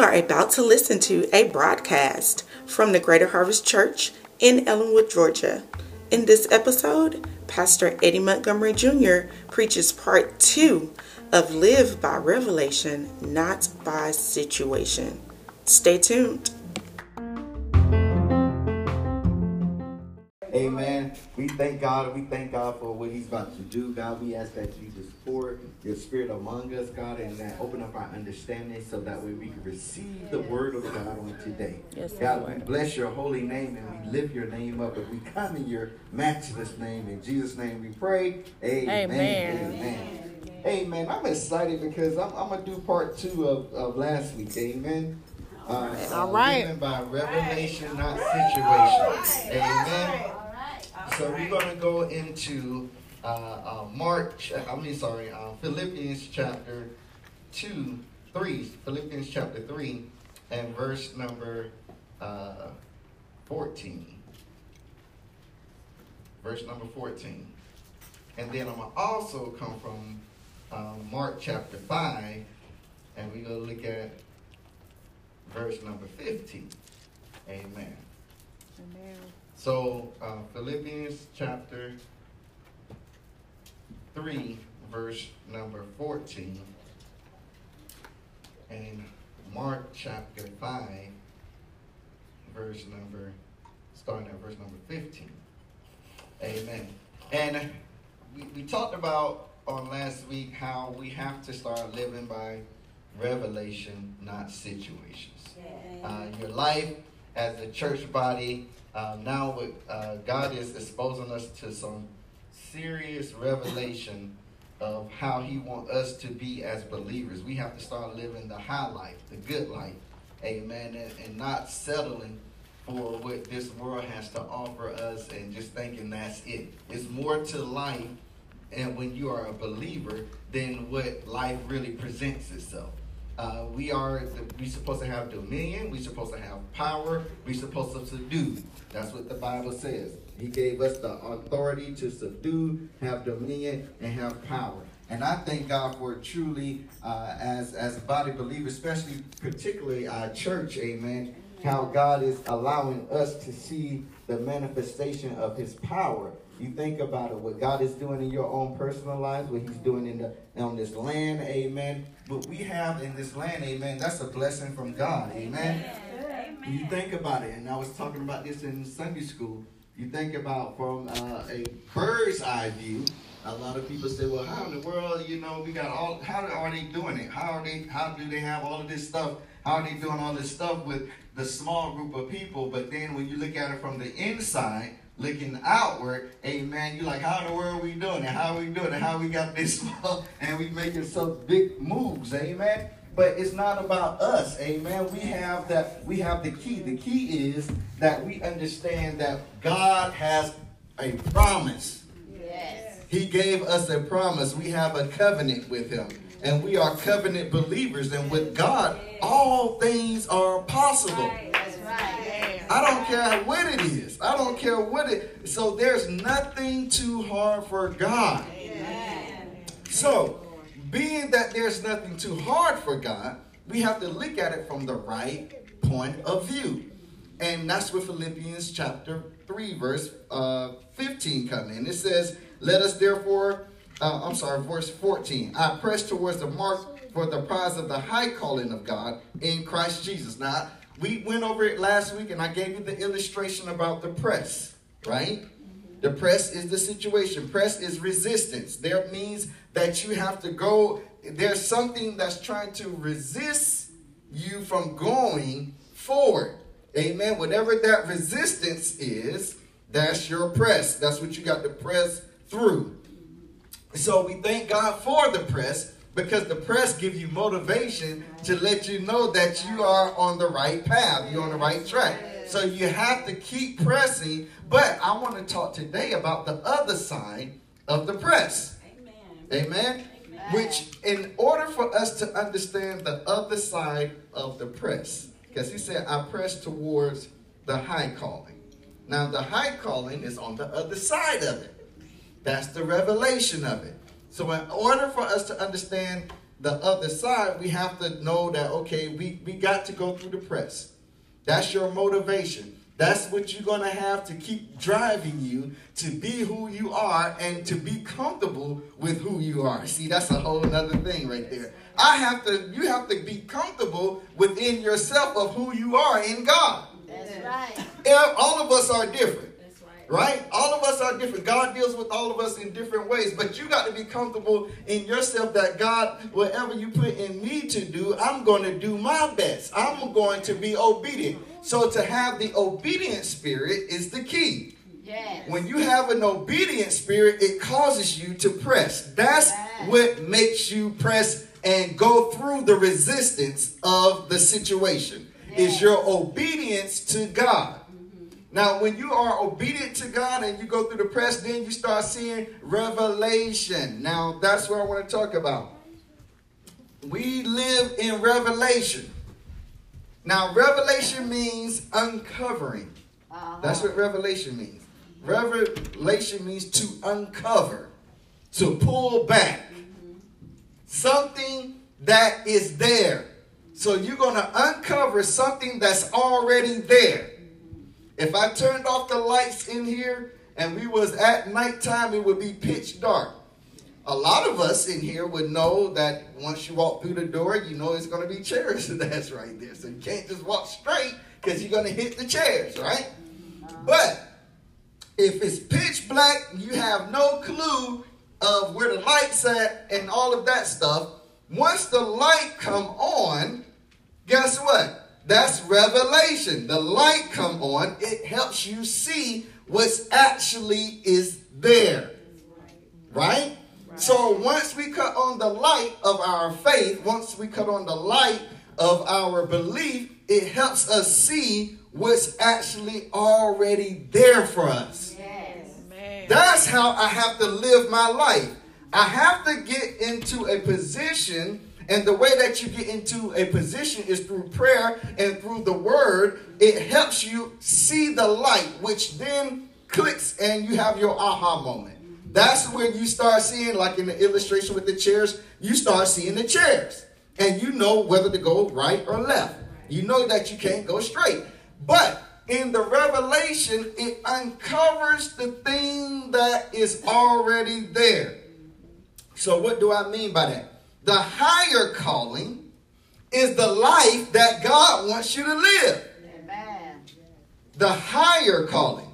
You are about to listen to a broadcast from the Greater Harvest Church in Ellenwood, Georgia. In this episode, Pastor Eddie Montgomery Jr. preaches part two of Live by Revelation, Not by Situation. Stay tuned. Amen. We thank God. We thank God for what He's about to do. God, we ask that you just pour your spirit among us, God, and that open up our understanding so that way we can receive the word of God on today. Yes, God, Lord. we bless your holy name and we lift your name up and we come in your matchless name. In Jesus' name we pray. Amen. Amen. Amen. Amen. I'm excited because I'm, I'm going to do part two of, of last week. Amen. Uh, All right. living by revelation, not situation. Amen. So we're going to go into uh, uh, I mean, sorry, uh, Philippians chapter 2, 3, Philippians chapter 3, and verse number uh, 14. Verse number 14. And then I'm going to also come from uh, Mark chapter 5, and we're going to look at verse number 15. Amen. So, uh, Philippians chapter 3, verse number 14, and Mark chapter 5, verse number, starting at verse number 15. Amen. And we, we talked about on last week how we have to start living by revelation, not situations. Uh, your life as a church body uh, now with, uh, God is exposing us to some serious revelation of how He wants us to be as believers. We have to start living the high life, the good life, amen, and, and not settling for what this world has to offer us and just thinking that's it. It's more to life, and when you are a believer, than what life really presents itself. Uh, we are we're supposed to have dominion. We're supposed to have power. We're supposed to subdue. That's what the Bible says. He gave us the authority to subdue, have dominion, and have power. And I thank God for truly uh, as as a body believer, especially particularly our church. Amen. How God is allowing us to see the manifestation of His power. You think about it, what God is doing in your own personal lives, what He's doing in the on this land, Amen. What we have in this land, Amen. That's a blessing from God, Amen. You think about it, and I was talking about this in Sunday school. You think about from uh, a bird's eye view. A lot of people say, "Well, how in the world, you know, we got all? How are they doing it? How are they? How do they have all of this stuff? How are they doing all this stuff with the small group of people?" But then when you look at it from the inside, looking outward, amen, you're like, "How in the world are we doing it? How are we doing it? How we got this small and we making some big moves, amen." But it's not about us, amen. We have that. We have the key. The key is that we understand that God has a promise. Yes. He gave us a promise. We have a covenant with Him. And we are covenant believers. And with God, all things are possible. I don't care what it is. I don't care what it So there's nothing too hard for God. So, being that there's nothing too hard for God, we have to look at it from the right point of view. And that's where Philippians chapter 3, verse uh, 15 come in. It says, Let us therefore, uh, I'm sorry, verse 14, I press towards the mark for the prize of the high calling of God in Christ Jesus. Now, we went over it last week and I gave you the illustration about the press, right? The press is the situation. Press is resistance. There means that you have to go, there's something that's trying to resist you from going forward. Amen. Whatever that resistance is, that's your press. That's what you got to press through. So we thank God for the press because the press gives you motivation to let you know that you are on the right path, you're on the right track. So you have to keep pressing. But I want to talk today about the other side of the press. Amen. Amen. Which, in order for us to understand the other side of the press, because he said, I press towards the high calling. Now, the high calling is on the other side of it. That's the revelation of it. So, in order for us to understand the other side, we have to know that, okay, we, we got to go through the press. That's your motivation. That's what you're going to have to keep driving you to be who you are and to be comfortable with who you are. See, that's a whole other thing right there. I have to, you have to be comfortable within yourself of who you are in God. That's right. All of us are different. Right? All of us are different. God deals with all of us in different ways, but you got to be comfortable in yourself that God, whatever you put in me to do, I'm going to do my best. I'm going to be obedient. So to have the obedient spirit is the key. Yes. When you have an obedient spirit, it causes you to press. That's Yes. what makes you press and go through the resistance of the situation. Is your obedience to God. Now, when you are obedient to God and you go through the press, then you start seeing revelation. Now, that's what I want to talk about. We live in revelation. Now, revelation means uncovering. Uh-huh. That's what revelation means. Revelation means to uncover, to pull back. Something that is there. So you're going to uncover something that's already there. If I turned off the lights in here and we was at nighttime, it would be pitch dark. A lot of us in here would know that once you walk through the door, you know it's going to be chairs that's right there. So you can't just walk straight because you're going to hit the chairs, right? But if it's pitch black, you have no clue of where the lights at and all of that stuff. Once the light come on, guess what? That's revelation. The light come on, it helps you see what's actually is there. Right? So once we cut on the light of our faith, once we cut on the light of our belief, it helps us see what's actually already there for us. Yes. That's how I have to live my life. I have to get into a position, and the way that you get into a position is through prayer and through the word. It helps you see the light, which then clicks and you have your aha moment. That's when you start seeing, like in the illustration with the chairs, you start seeing the chairs. And you know whether to go right or left. You know that you can't go straight. But in the revelation, it uncovers the thing that is already there. So, what do I mean by that? The higher calling is the life that God wants you to live. Amen. The higher calling.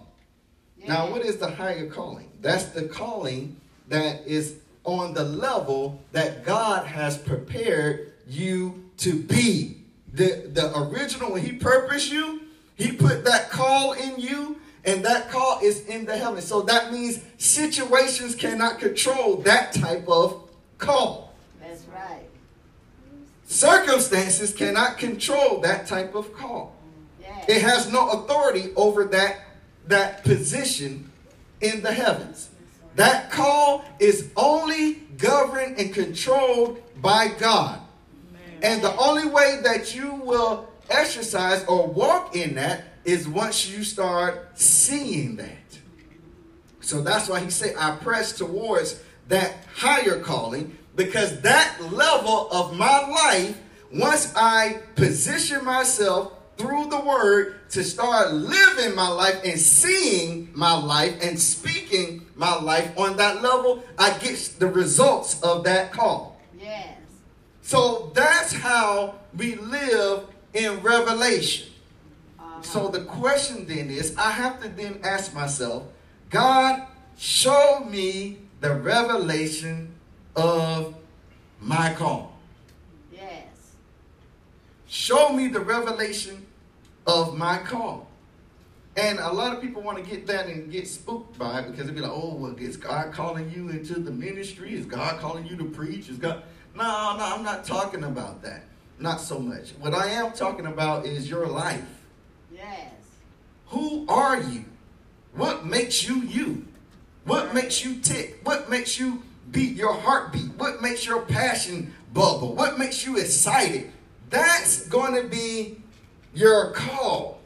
Now, what is the higher calling? That's the calling that is on the level that God has prepared you to be. The, the original, when He purposed you, He put that call in you, and that call is in the heavens. So that means situations cannot control that type of call. Circumstances cannot control that type of call. It has no authority over that, that position in the heavens. That call is only governed and controlled by God. And the only way that you will exercise or walk in that is once you start seeing that. So that's why he said, I press towards that higher calling because that level of my life, once I position myself through the word to start living my life and seeing my life and speaking my life on that level, I get the results of that call. Yes. So that's how we live in revelation. Uh-huh. So the question then is I have to then ask myself, God, show me the revelation of my call. Yes. Show me the revelation of my call. And a lot of people want to get that and get spooked by it because they be like, oh, well, is God calling you into the ministry? Is God calling you to preach? Is God. No, no, I'm not talking about that. Not so much. What I am talking about is your life. Yes. Who are you? What makes you you? What makes you tick? What makes you beat your heartbeat? What makes your passion bubble? What makes you excited? That's going to be your call.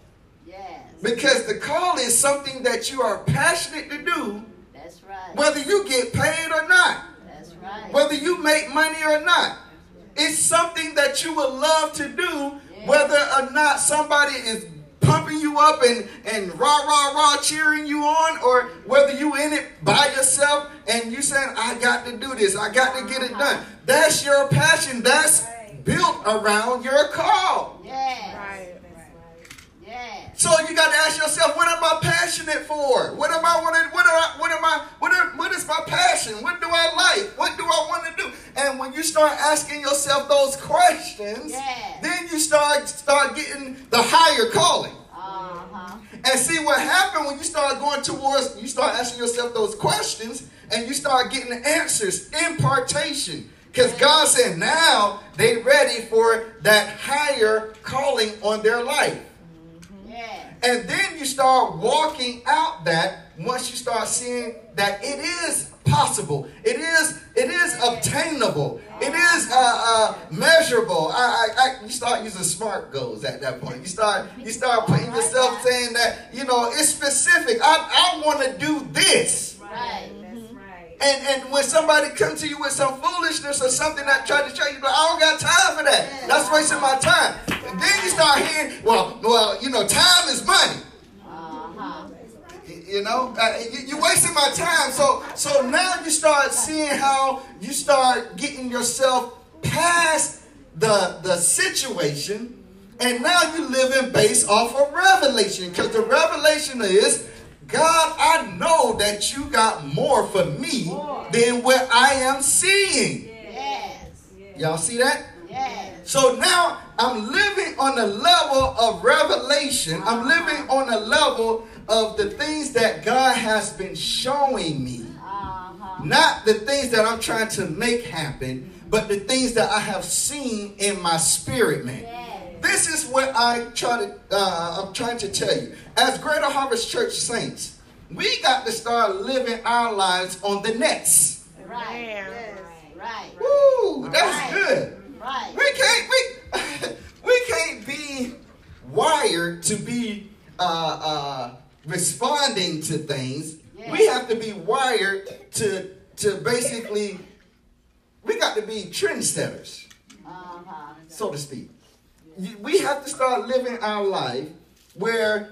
Yes. Because the call is something that you are passionate to do, That's right. whether you get paid or not, That's right. whether you make money or not. It's something that you would love to do, whether or not somebody is pumping you up and, and rah, rah, rah, cheering you on, or whether you in it by yourself and you saying, I got to do this, I got to get it done. That's your passion. That's built around your call. Yes. Right. Yes. So you got to ask yourself, what am I passionate for? What am I want to, what, are, what am I, what, are, what is my passion? What do I like? What do I want to do? And when you start asking yourself those questions, Yes. then you start, start getting the higher calling. Uh-huh. And see what happened when you start going towards, you start asking yourself those questions and you start getting the answers, impartation. Because God said now they ready for that higher calling on their life. And then you start walking out that once you start seeing that it is possible, it is it is obtainable, it is uh, uh, measurable. I, I, I, you start using smart goals at that point. You start you start putting yourself saying that you know it's specific. I, I want to do this. Right. And and when somebody comes to you with some foolishness or something that try to show you, like, I don't got time for that. That's wasting my time. And then you start hearing, well, well, you know, time is money. Uh-huh. You know, uh, you, you're wasting my time. So, so now you start seeing how you start getting yourself past the the situation, and now you're living based off of revelation. Because the revelation is, God, I know that you got more for me than what I am seeing. Yes. Y'all see that? Yes. So now I'm living on the level of revelation. I'm living on the level of the things that God has been showing me. Uh-huh. Not the things that I'm trying to make happen, but the things that I have seen in my spirit, man. Yes. This is what I try to uh, I'm trying to tell you. As Greater Harvest Church saints, we got to start living our lives on the nets. Right. Yeah. Yes. Right. Woo, that's Right. good. Right. We can't we we can't be wired to be uh, uh, responding to things. Yeah. We have to be wired to to basically we got to be trendsetters, Uh-huh. so to speak. We have to start living our life where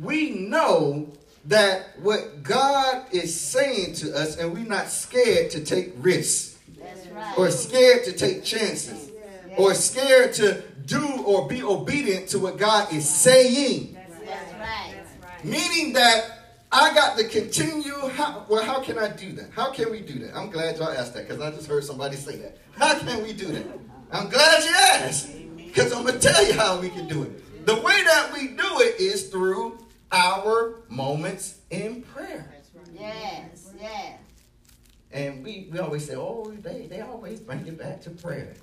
we know that what God is saying to us, and we're not scared to take risks That's right. or scared to take chances or scared to do or be obedient to what God is saying. That's right. Meaning that I got to continue. How, well, how can I do that? How can we do that? I'm glad y'all asked that because I just heard somebody say that. How can we do that? I'm glad you asked because I'm going to tell you how we can do it. The way that we do it is through our moments in prayer. Yes. Yes. And we, we always say, oh, they, they always bring it back to prayer.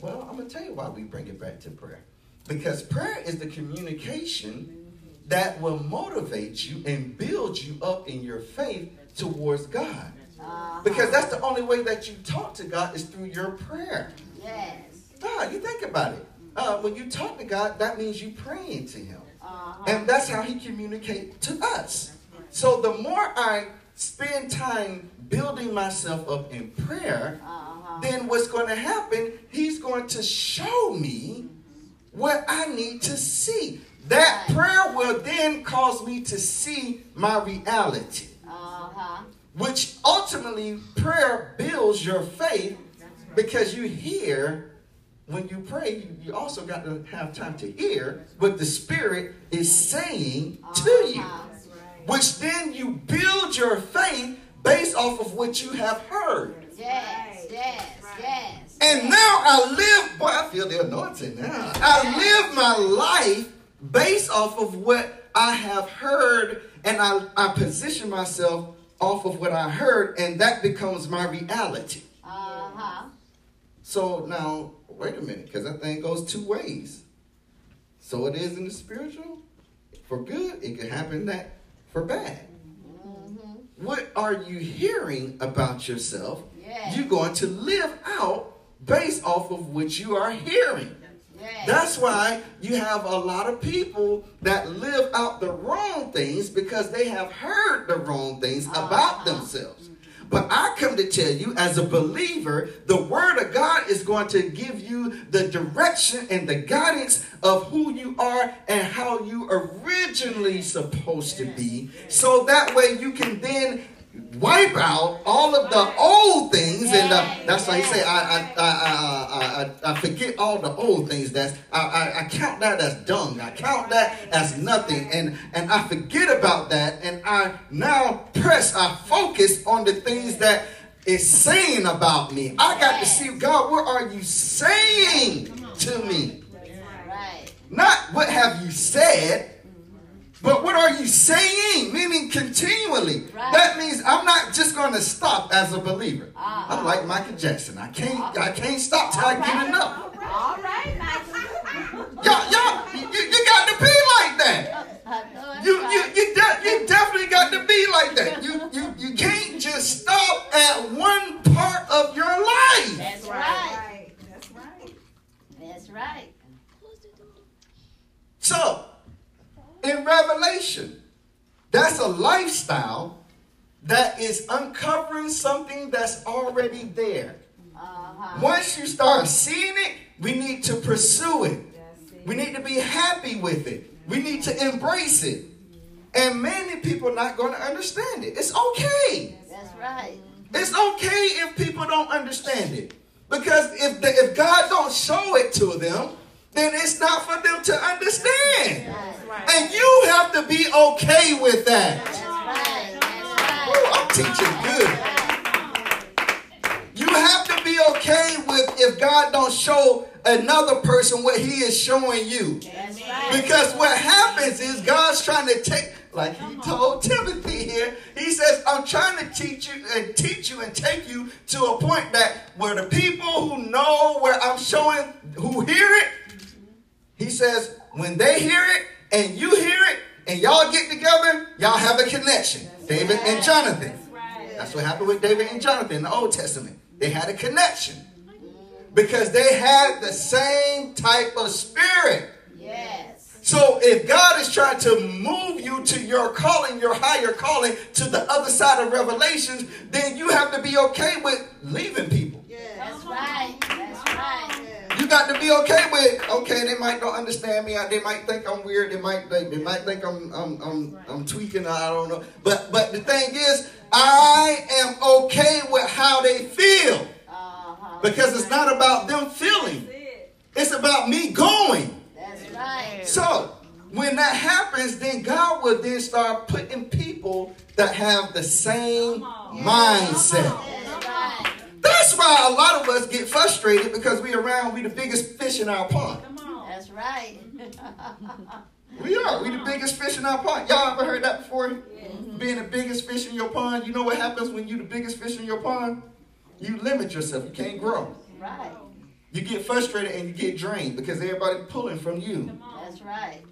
Well, I'm going to tell you why we bring it back to prayer. Because prayer is the communication that will motivate you and build you up in your faith towards God. Uh-huh. Because that's the only way that you talk to God is through your prayer. Yes. God, you think about it. Uh, when you talk to God, that means you praying to Him. Uh-huh. And that's how he communicates to us. So the more I spend time building myself up in prayer, Uh-huh. then what's going to happen, he's going to show me what I need to see. That prayer will then cause me to see my reality, Uh-huh. which ultimately prayer builds your faith because you hear when you pray, you, you also got to have time to hear what the Spirit is saying to you, Uh-huh. which then you build your faith based off of what you have heard. Yes. Yes. Yes. And now I live, boy, I feel the anointing now. I live my life based off of what I have heard, and I, I position myself off of what I heard, and that becomes my reality. Uh-huh. So now, wait a minute, because that thing goes two ways. So it is in the spiritual. For good, it can happen that for bad. Mm-hmm. What are you hearing about yourself? Yes. You're going to live out based off of what you are hearing. Yes. That's why you have a lot of people that live out the wrong things because they have heard the wrong things about Uh-huh. themselves. But I come to tell you, as a believer, the Word of God is going to give you the direction and the guidance of who you are and how you originally supposed to be. So that way you can then wipe out all of the old things, and uh, that's why he say, I, I, I, I, I, I forget all the old things. That's I, I, I count that as dung. I count that as nothing, and and I forget about that, and I now press, I focus on the things that is saying about me. I got to see God. What are you saying to me? Right. Not what have you said. But what are you saying? Meaning continually. Right. That means I'm not just going to stop as a believer. Uh-uh. I'm like Michael Jackson. I can't. Uh-uh. I can't stop till I get enough. All right, Michael. Y'all, y'all, you, you got to be like that. I know it's You, you, you, de- you definitely got to be like that. You, you, you can't just stop at one part of your life. That's right. Right. That's right. That's right. So, in Revelation, that's a lifestyle that is uncovering something that's already there. Uh-huh. Once you start seeing it, we need to pursue it. It. We need to be happy with it. We need to embrace it. And many people are not going to understand it. It's okay. That's right. It's okay if people don't understand it. Because if, the, if God don't show it to them, then it's not for them to understand. Right. And you have to be okay with that. That's right. That's Ooh. I'm teaching good. You have to be okay with if God don't show another person what he is showing you. Because what happens is God's trying to take, like he told Timothy here, he says, I'm trying to teach you and teach you and take you to a point that where the people who know where I'm showing, who hear it, says, when they hear it and you hear it and y'all get together, y'all have a connection. David and Jonathan. Right. That's what happened with David and Jonathan in the Old Testament. They had a connection mm-hmm. because they had the same type of spirit. Yes. So if God is trying to move you to your calling, your higher calling, to the other side of revelations, then you have to be okay with leaving people. That's right. That's right. Got to be okay with okay. They might not understand me. They might think I'm weird. They might they, they might think I'm I'm I'm, I'm tweaking. I don't know. But but the thing is, I am okay with how they feel Uh-huh. because it's not about them feeling. It. It's about me going. That's right. So when that happens, then God will then start putting people that have the same mindset. That's why a lot of us get frustrated because we around we the biggest fish in our pond. Come on. That's right. We are. We the biggest fish in our pond. Y'all ever heard that before? Being the biggest fish in your pond. You know what happens when you the biggest fish in your pond? You limit yourself. You can't grow. right. You get frustrated and you get drained because everybody pulling from you. Come on. That's right.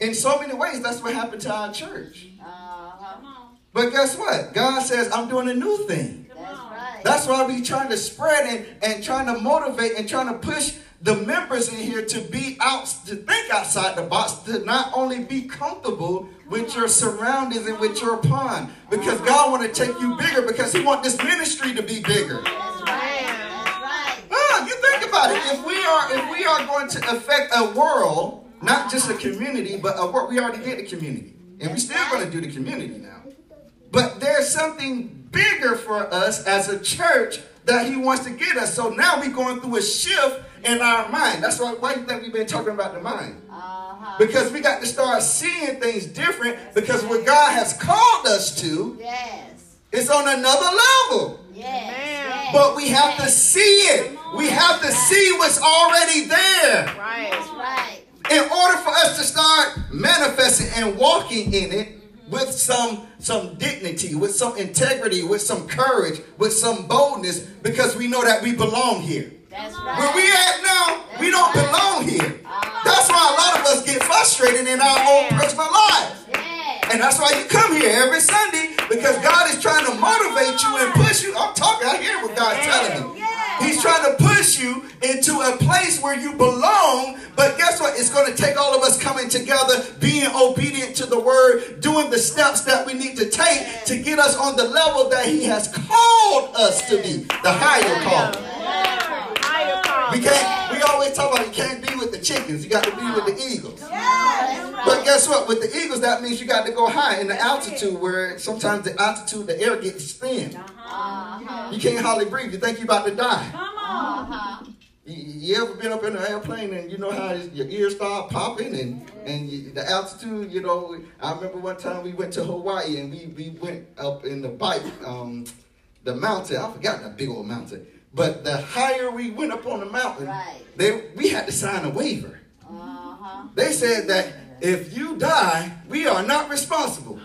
In so many ways, that's what happened to our church. Uh-huh. Come on. But guess what? God says, I'm doing a new thing. That's why we trying to spread and, and trying to motivate and trying to push the members in here to be out, to think outside the box, to not only be comfortable with your surroundings and with your pond. Because God want to take you bigger because he want this ministry to be bigger. That's right. That's right. You think about it. If we are if we are going to affect a world, not just a community, but a world, we already did the community. And we still going to do the community now. But there's something bigger for us as a church that he wants to get us. So now we're going through a shift in our mind. That's why why you think we've been talking about the mind? Uh-huh. Because we got to start seeing things different because what God has called us to Yes. is on another level. Yes. yes. But we have to see it. We have to see what's already there. That's right. In order for us to start manifesting and walking in it with some some dignity, with some integrity, with some courage, with some boldness, because we know that we belong here. That's Where we at now, we don't belong here. That's why a lot of us get frustrated in our own personal lives. Yes. And that's why you come here every Sunday because God is trying to motivate you and push you. I'm talking, I hear what God's telling me. He's trying to push you into a place where you belong. But guess what? It's going to take all of us coming together, being obedient to the word, doing the steps that we need to take to get us on the level that He has called us to be, the higher call. We can't. We always talk about you can't be with the chickens. You got to be with the eagles. But guess what? With the eagles, that means you got to go high in the altitude, where sometimes the altitude, the air gets thin. Uh-huh. You can't hardly breathe. You think you're about to die. Uh-huh. You, you ever been up in an airplane and you know how your ears start popping and and you, the altitude? You know, I remember one time we went to Hawaii and we we went up in the bike, um, the mountain. I forgot that big old mountain. But the higher we went up on the mountain, Right. they we had to sign a waiver. Uh-huh. They said that if you die, we are not responsible.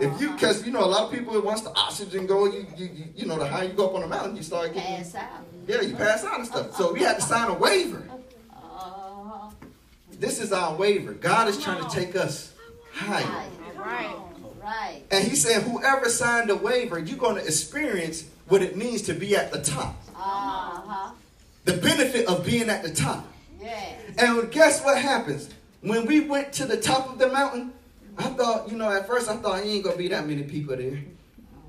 If you, because you know, a lot of people once the oxygen go, you, you, you, you know, the higher you go up on the mountain, you start getting, Pass out. yeah, you pass out and stuff. So we had to sign a waiver. Uh-huh. This is our waiver. God is trying to take us higher. Right. Right. Right. And he said, whoever signed a waiver, you're going to experience what it means to be at the top. Uh-huh. The benefit of being at the top. Yes. And guess what happens? When we went to the top of the mountain, I thought, you know, at first I thought ain't gonna be that many people there.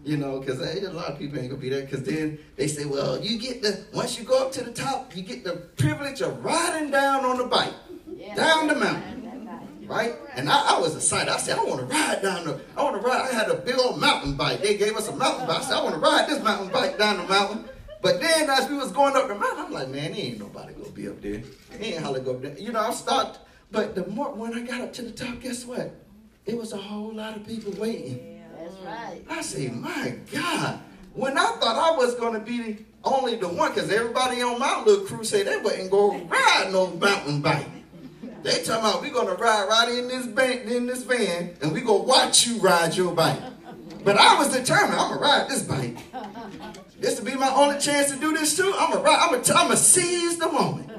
You know, because a lot of people ain't gonna be there. Because then they say, well, you get the once you go up to the top, you get the privilege of riding down on the bike, Yeah. down the mountain, right? And I, I was excited. I said, I want to ride down the. I want to ride. I had a big old mountain bike. They gave us a mountain bike. I said, I want to ride this mountain bike down the mountain. But then as we was going up the mountain, I'm like, man, there ain't nobody gonna be up there. He ain't hardly go up there. You know, I stopped. But the more when I got up to the top, guess what? It was a whole lot of people waiting. Yeah, That's right. I say, my God. When I thought I was going to be only the one, because everybody on my little crew said they wasn't going to ride no mountain bike. They talking about we're going to ride right in this van, in this van, and we going to watch you ride your bike. But I was determined, I'm to ride this bike. This will be my only chance to do this too. I'm to ride, I'm to I'm to seize the moment.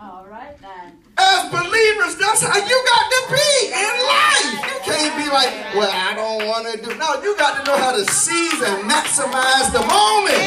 All right then. As believers, that's how you got to be in life. You can't be like, well, I don't want to do. No, you got to know how to seize and maximize the moment.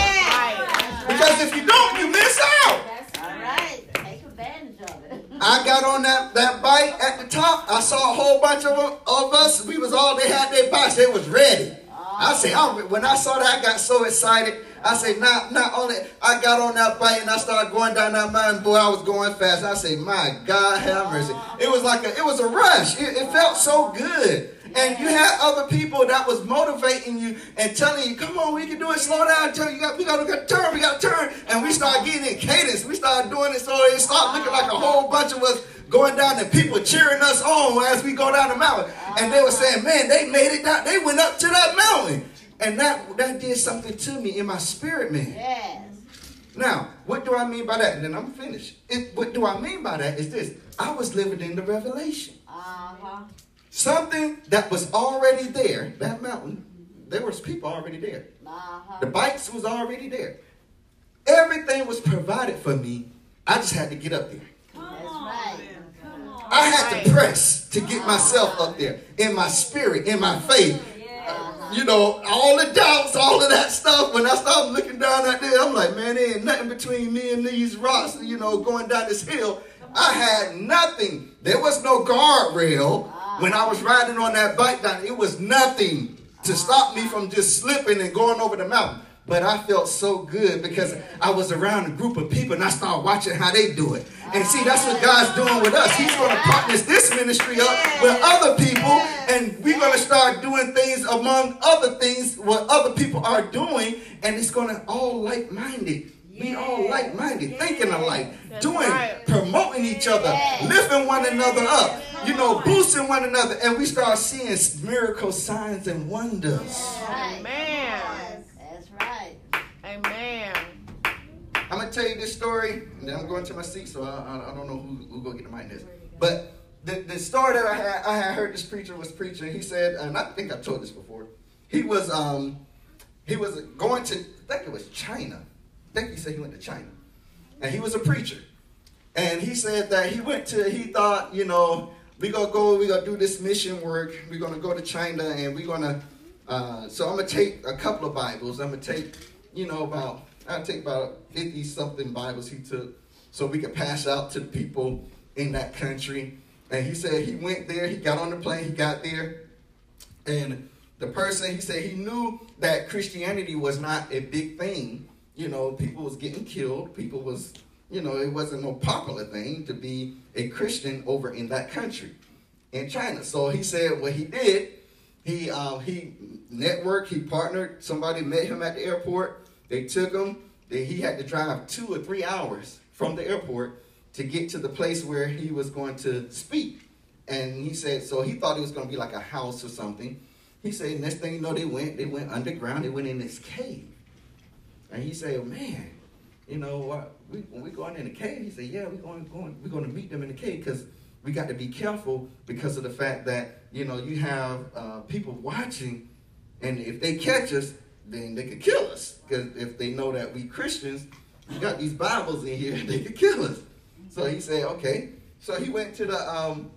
Because if you don't, you miss out. All right. Take advantage of it. I got on that, that bike at the top. I saw a whole bunch of, of us. We was all, they had their bikes. They was ready. I say, I'm, when I saw that, I got so excited. I say, not, not only, I got on that bike and I started going down that mountain. Boy, I was going fast. I say, my God, have mercy. It was like a, it was a rush. It, it felt so good. And you had other people that was motivating you and telling you, come on, we can do it. Slow down. Tell you, we got to turn. We got to turn. And we started getting in cadence. We started doing it so it started looking like a whole bunch of us going down and people cheering us on as we go down the mountain. And they were saying, man, they made it down. They went up to that mountain. And that, that did something to me in my spirit, man. Yes. Now, what do I mean by that? And then I'm finished. It, what do I mean by that is this. I was living in the revelation. Uh-huh. Something that was already there, that mountain, there was people already there. Uh-huh. The bikes was already there. Everything was provided for me. I just had to get up there. That's right. I had to press to get uh-huh. myself up there in my spirit, in my faith. You know, all the doubts, all of that stuff. When I started looking down at there, I'm like, man, there ain't nothing between me and these rocks, you know, going down this hill. I had nothing. There was no guardrail ah. when I was riding on that bike down. It was nothing to stop me from just slipping and going over the mountain. But I felt so good because I was around a group of people and I started watching how they do it. And see, that's what God's doing with us. He's going to partner this ministry up with other people, and we're going to start doing things among other things what other people are doing, and it's going to all like-minded. Be all like-minded, thinking alike, doing, promoting each other, lifting one another up, you know, boosting one another, and we start seeing miracle signs and wonders. Amen. That's right. Amen. I'm gonna tell you this story, and then I'm going to my seat, so I, I, I don't know who who gonna get the mic next. But the, the story that I had I had heard this preacher was preaching. He said, and I think I told this before. He was um he was going to I think it was China. I think he said he went to China, and he was a preacher. And he said that he went to he thought you know we gonna go we gonna do this mission work. We're gonna go to China and we're gonna. Uh, so I'm gonna take a couple of Bibles. I'm gonna take you know about I'll take about 50 something Bibles he took so we could pass out to the people in that country. And he said he went there, he got on the plane, he got there, And the person, he said he knew that Christianity was not a big thing. You know, people was getting killed. People was, you know, it wasn't no popular thing to be a Christian over in that country, in China. So he said what he did, he um, he networked, he partnered. Somebody met him at the airport. They took him. They, he had to drive two or three hours from the airport to get to the place where he was going to speak. And he said, so he thought it was going to be like a house or something. He said, next thing you know, they went, they went underground, they went in this cave. And he said, man, you know, uh, we, when we going in the cave, he said, yeah, we're going, going, we're going to meet them in the cave because we got to be careful because of the fact that, you know, you have uh, people watching, and if they catch us, then they could kill us. Because if they know that we Christians, we got these Bibles in here, they could kill us. So he said, okay. So he went to the um,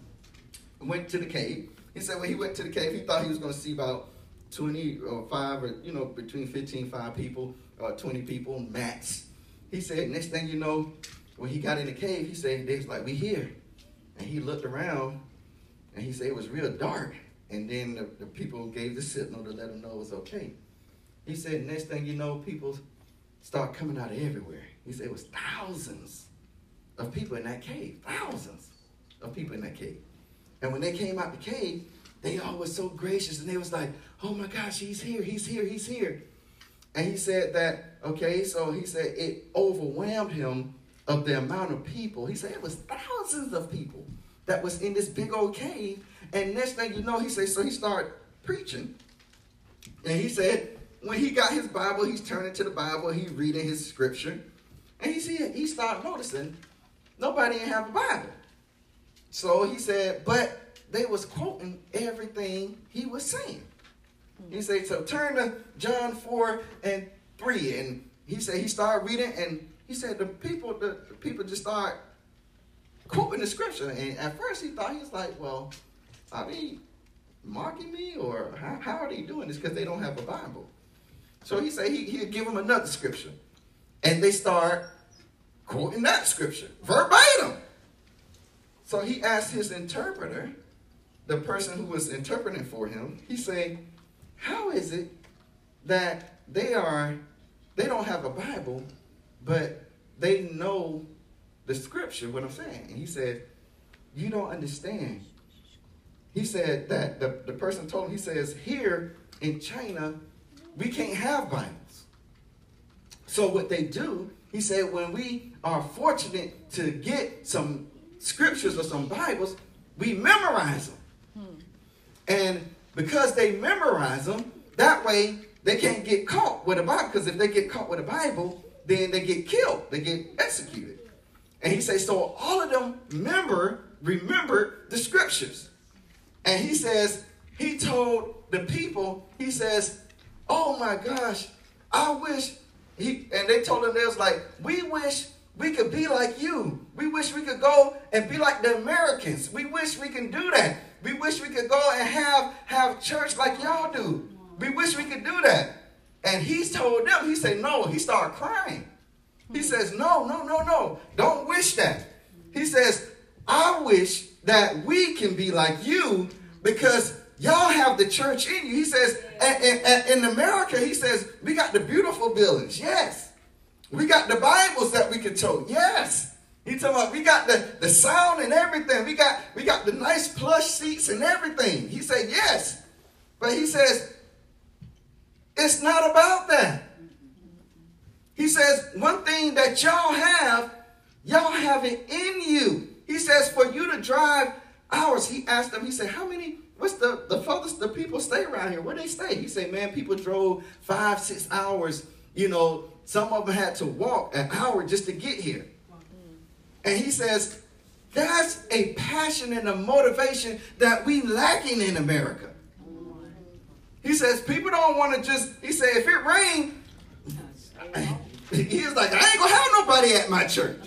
went to the cave. He said when he went to the cave, he thought he was going to see about 20 or 5 or, you know, between 15, 5 people, or 20 people, max. He said, next thing you know, when he got in the cave, he said, they was like, we here. And he looked around, and he said it was real dark. And then the, the people gave the signal to let him know it was okay. He said, next thing you know, people start coming out of everywhere. He said it was thousands of people in that cave. Thousands of people in that cave. And when they came out the cave, they all were so gracious and they was like, oh my gosh, he's here, he's here, he's here. And he said that, okay, so he said it overwhelmed him of the amount of people. He said it was thousands of people that was in this big old cave. And next thing you know, he said, so he started preaching. And he said, when he got his Bible, he's turning to the Bible, he's reading his scripture. And he said, he started noticing nobody didn't have a Bible. So he said, but they was quoting everything he was saying. He said, so turn to John 4 and 3. And he said he started reading and he said the people the, the people just start quoting the scripture. And at first he thought he was like, well, are they mocking me or how, how are they doing this? Because they don't have a Bible. So he said he, he'd give them another scripture. And they start quoting that scripture verbatim. So he asked his interpreter, the person who was interpreting for him, he said, How is it that they are they don't have a Bible, but they know the scripture, what I'm saying? And he said, You don't understand. He said that the, the person told him, he says, here in China, we can't have Bibles. So what they do, he said, when we are fortunate to get some scriptures or some Bibles, we memorize them. Hmm. And because they memorize them, that way they can't get caught with a Bible. Because if they get caught with a Bible, then they get killed, they get executed. And he says, so all of them remember, remember the scriptures. And he says, he told the people, he says, oh my gosh, I wish he and they told him they was like, we wish we could be like you. We wish we could go and be like the Americans. We wish we can do that. We wish we could go and have have church like y'all do. We wish we could do that. And he told them, he said, no, he started crying. He hmm. says, no, no, no, no, don't wish that. He says, I wish that we can be like you because y'all have the church in you. He says, in America, he says, we got the beautiful buildings. Yes. We got the Bibles that we can tote. Yes. He talking about we got the, the sound and everything. We got we got the nice plush seats and everything. He said, yes. But he says, it's not about that. He says, one thing that y'all have, y'all have it in you. He says, for you to drive hours, he asked them, he said, how many, what's the, the furthest the people stay around here? Where they stay? He said, man, people drove five, six hours. You know, some of them had to walk an hour just to get here. Mm. And he says, that's a passion and a motivation that we lacking in America. Mm. He says, people don't want to just, he said, if it rain, he's like, I ain't gonna have nobody at my church.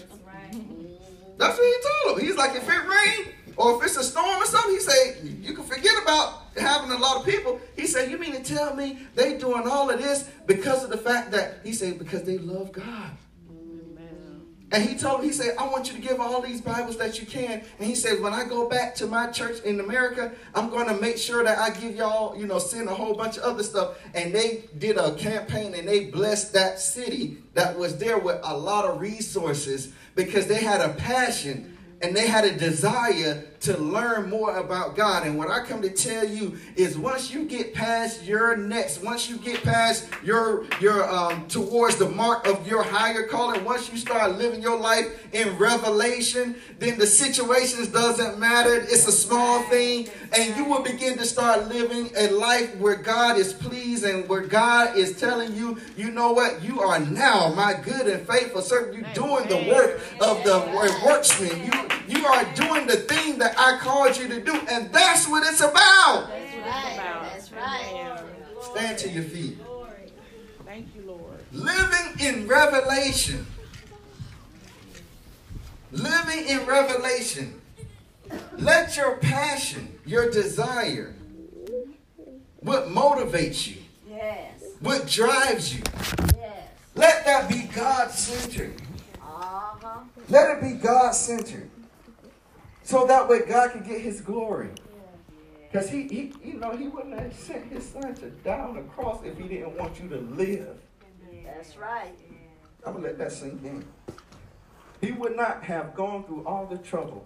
That's what he told him. He's like, if it rain or if it's a storm or something, he said, you can forget about having a lot of people. He said, you mean to tell me they doing all of this because of the fact that, he said, because they love God. And he told he said, I want you to give all these Bibles that you can. And he said, when I go back to my church in America, I'm going to make sure that I give y'all, you know, send a whole bunch of other stuff. And they did a campaign and they blessed that city that was there with a lot of resources because they had a passion and they had a desire to learn more about God. And what I come to tell you is once you get past your next, once you get past your your um, towards the mark of your higher calling, once you start living your life in revelation, then the situations doesn't matter. It's a small thing, and you will begin to start living a life where God is pleased and where God is telling you, you know what, you are now my good and faithful servant. You're doing the work of the worksman. You you are doing the thing that I called you to do, and that's what it's about. That's right. That's right. Stand to your feet. Thank you, Lord. Living in revelation. Living in revelation. Let your passion, your desire, what motivates you, Yes. what drives you, Yes. let that be God centered. Uh-huh. Let it be God centered. So that way God can get his glory. Because he, he, you know, he wouldn't have sent his son to die on the cross if he didn't want you to live. That's right. I'm gonna let that sink in. He would not have gone through all the trouble.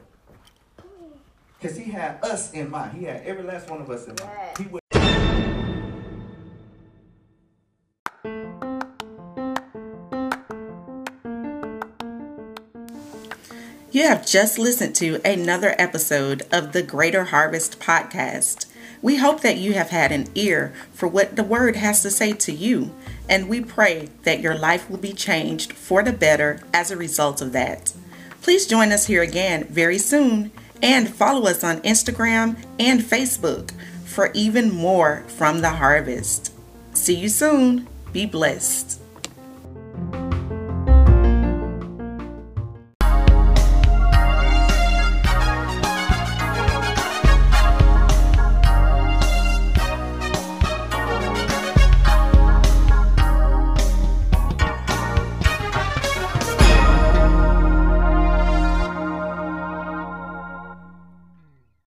Because he had us in mind. He had every last one of us in mind. He would You have just listened to another episode of the Greater Harvest Podcast. We hope that you have had an ear for what the Word has to say to you, and we pray that your life will be changed for the better as a result of that. Please join us here again very soon and follow us on Instagram and Facebook for even more from the harvest. See you soon. Be blessed.